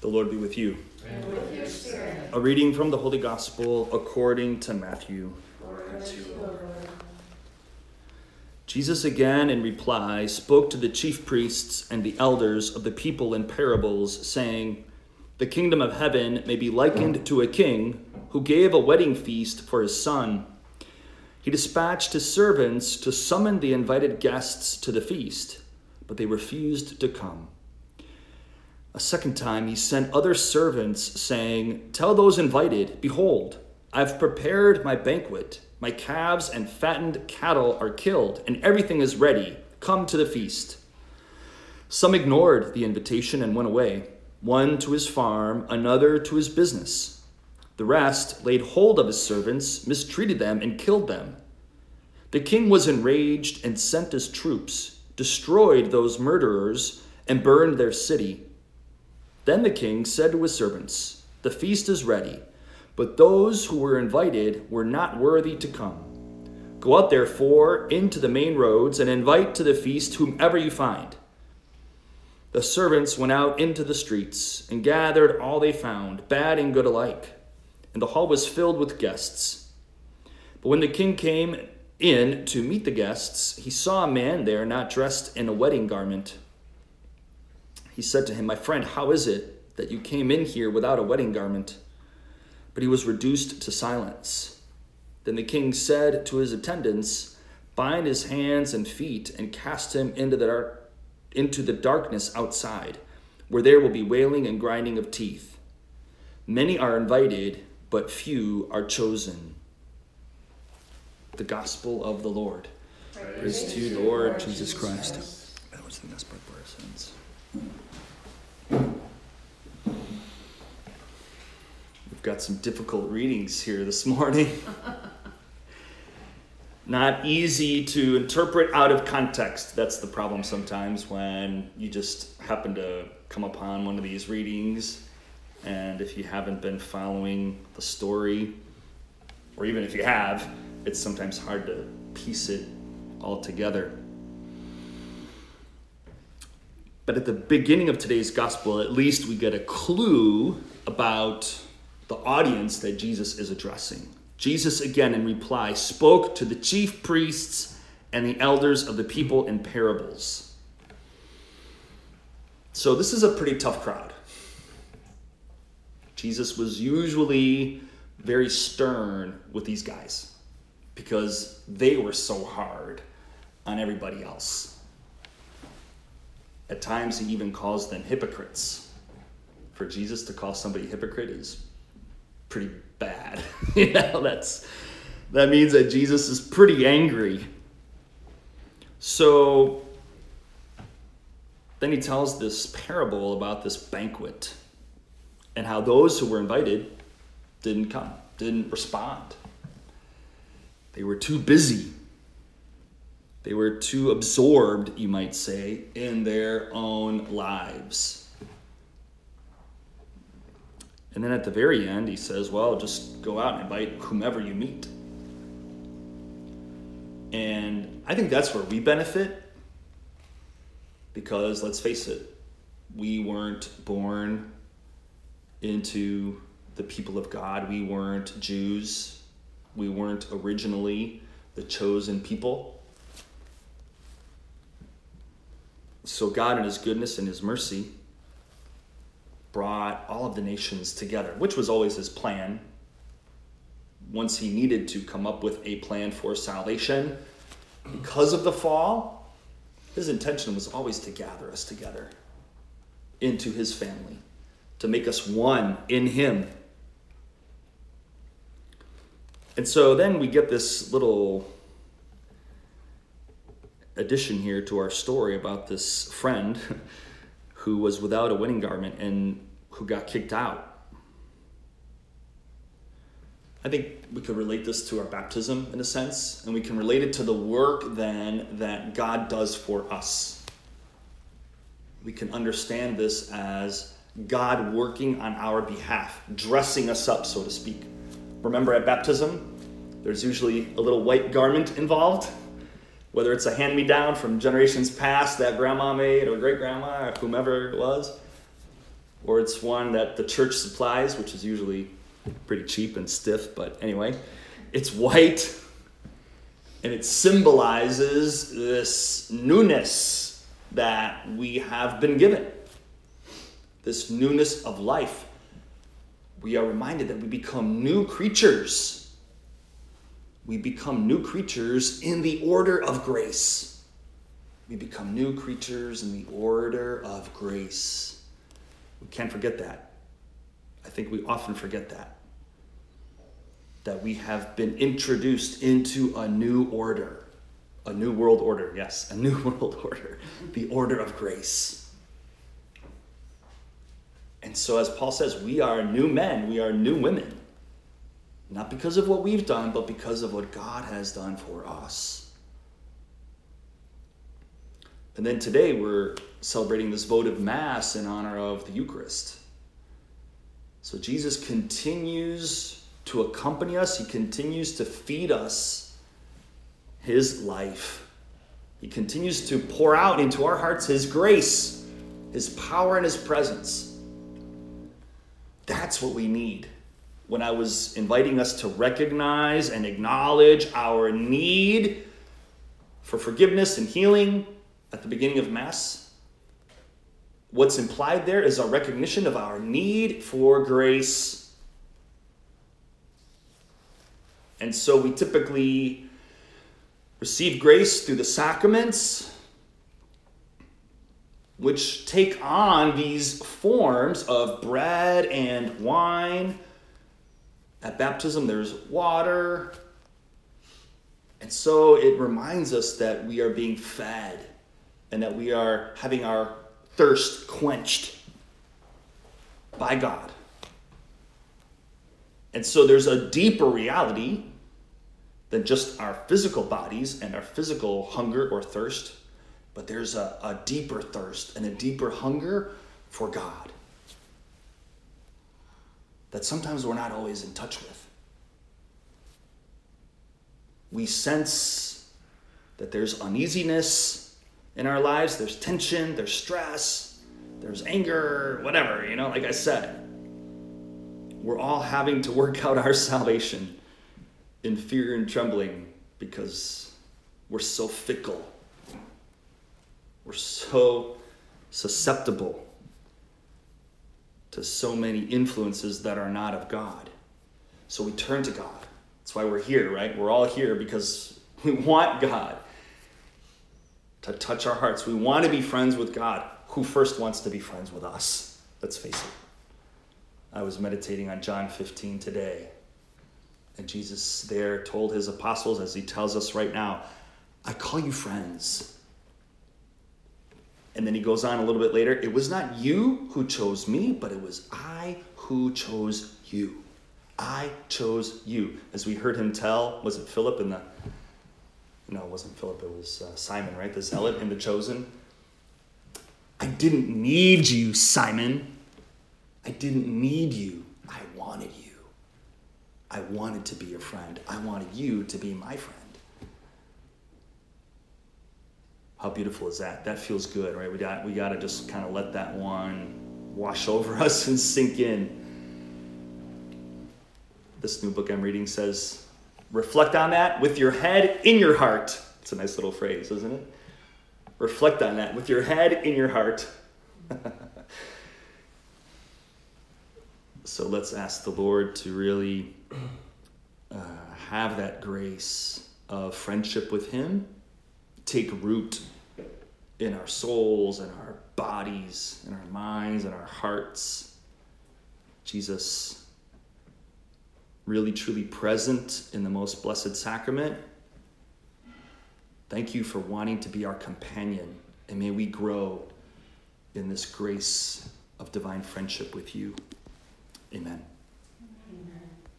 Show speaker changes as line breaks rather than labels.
The Lord be with you. And with your spirit. A reading from the Holy Gospel according to Matthew. Jesus again, in reply, spoke to the chief priests and the elders of the people in parables, saying, The kingdom of heaven may be likened to a king who gave a wedding feast for his son. He dispatched his servants to summon the invited guests to the feast, but they refused to come. A second time he sent other servants, saying, Tell those invited, Behold, I have prepared my banquet. My calves and fattened cattle are killed, and everything is ready. Come to the feast. Some ignored the invitation and went away, one to his farm, another to his business. The rest laid hold of his servants, mistreated them, and killed them. The king was enraged and sent his troops, destroyed those murderers, and burned their city. Then the king said to his servants, The feast is ready, but those who were invited were not worthy to come. Go out therefore into the main roads and invite to the feast whomever you find. The servants went out into the streets and gathered all they found, bad and good alike, and the hall was filled with guests. But when the king came in to meet the guests, he saw a man there not dressed in a wedding garment he said to him, My friend, how is it that you came in here without a wedding garment? But he was reduced to silence. Then the king said to his attendants, Bind his hands and feet and cast him into the, dark, into the darkness outside, where there will be wailing and grinding of teeth. Many are invited, but few are chosen. The Gospel of the Lord. Praise, Praise to you, Lord Jesus Christ. That was the best part for our sins. We've got some difficult readings here this morning. Not easy to interpret out of context. That's the problem sometimes when you just happen to come upon one of these readings. And if you haven't been following the story, or even if you have, it's sometimes hard to piece it all together. But at the beginning of today's gospel, at least we get a clue about the audience that Jesus is addressing. Jesus, again, in reply, spoke to the chief priests and the elders of the people in parables. So, this is a pretty tough crowd. Jesus was usually very stern with these guys because they were so hard on everybody else. At times, he even calls them hypocrites. For Jesus to call somebody hypocrite is pretty bad. you know, that's that means that Jesus is pretty angry. So then he tells this parable about this banquet and how those who were invited didn't come, didn't respond. They were too busy. They were too absorbed, you might say, in their own lives. And then at the very end, he says, Well, just go out and invite whomever you meet. And I think that's where we benefit because let's face it, we weren't born into the people of God. We weren't Jews. We weren't originally the chosen people. So, God, in His goodness and His mercy, brought all of the nations together, which was always his plan. Once he needed to come up with a plan for salvation, because of the fall, his intention was always to gather us together into his family, to make us one in him. And so then we get this little addition here to our story about this friend who was without a wedding garment and who got kicked out. I think we could relate this to our baptism in a sense, and we can relate it to the work then that God does for us. We can understand this as God working on our behalf, dressing us up, so to speak. Remember at baptism, there's usually a little white garment involved whether it's a hand me down from generations past that grandma made or great grandma or whomever it was. or it's one that the church supplies, which is usually pretty cheap and stiff, but anyway, it's white and it symbolizes this newness that we have been given, this newness of life. We are reminded that we become new creatures. We become new creatures in the order of grace. We become new creatures in the order of grace. We can't forget that. I think we often forget that that we have been introduced into a new order, a new world order. Yes, a new world order, the order of grace. And so, as Paul says, we are new men, we are new women. Not because of what we've done, but because of what God has done for us. And then today we're celebrating this votive Mass in honor of the Eucharist. So Jesus continues to accompany us. He continues to feed us His life. He continues to pour out into our hearts His grace, His power, and His presence. That's what we need. When I was inviting us to recognize and acknowledge our need for forgiveness and healing at the beginning of Mass, what's implied there is a recognition of our need for grace And so we typically receive grace through the sacraments, which take on these forms of bread and wine. At baptism, there's water. And so it reminds us that we are being fed and that we are having our thirst quenched by God. And so there's a deeper reality than just our physical bodies and our physical hunger or thirst, but there's a, a deeper thirst and a deeper hunger for God that sometimes we're not always in touch with. We sense that there's uneasiness in our lives, there's tension, there's stress, there's anger, whatever, you know, like I said. We're all having to work out our salvation in fear and trembling because we're so fickle. We're so susceptible to so many influences that are not of God. So we turn to God. That's why we're here, right? We're all here because we want God to touch our hearts. We want to be friends with God, who first wants to be friends with us. Let's face it. I was meditating on John 15 today. And Jesus there told his apostles, as he tells us right now, I call you friends. And then he goes on a little bit later, it was not you who chose me, but it was I who chose you. I chose you. As we heard him tell, was it Philip in the, no, it wasn't Philip, it was uh, Simon, right? The zealot in the chosen. I didn't need you, Simon. I didn't need you. I wanted you. I wanted to be your friend. I wanted you to be my friend. How beautiful is that? That feels good, right? We got we got to just kind of let that one wash over us and sink in. This new book I'm reading says, reflect on that with your head in your heart. It's a nice little phrase, isn't it? Reflect on that with your head in your heart. so let's ask the Lord to really uh, have that grace of friendship with Him take root in our souls and our bodies, and our minds and our hearts. Jesus, really truly present in the most blessed sacrament. Thank you for wanting to be our companion, and may we grow in this grace of divine friendship with you. Amen.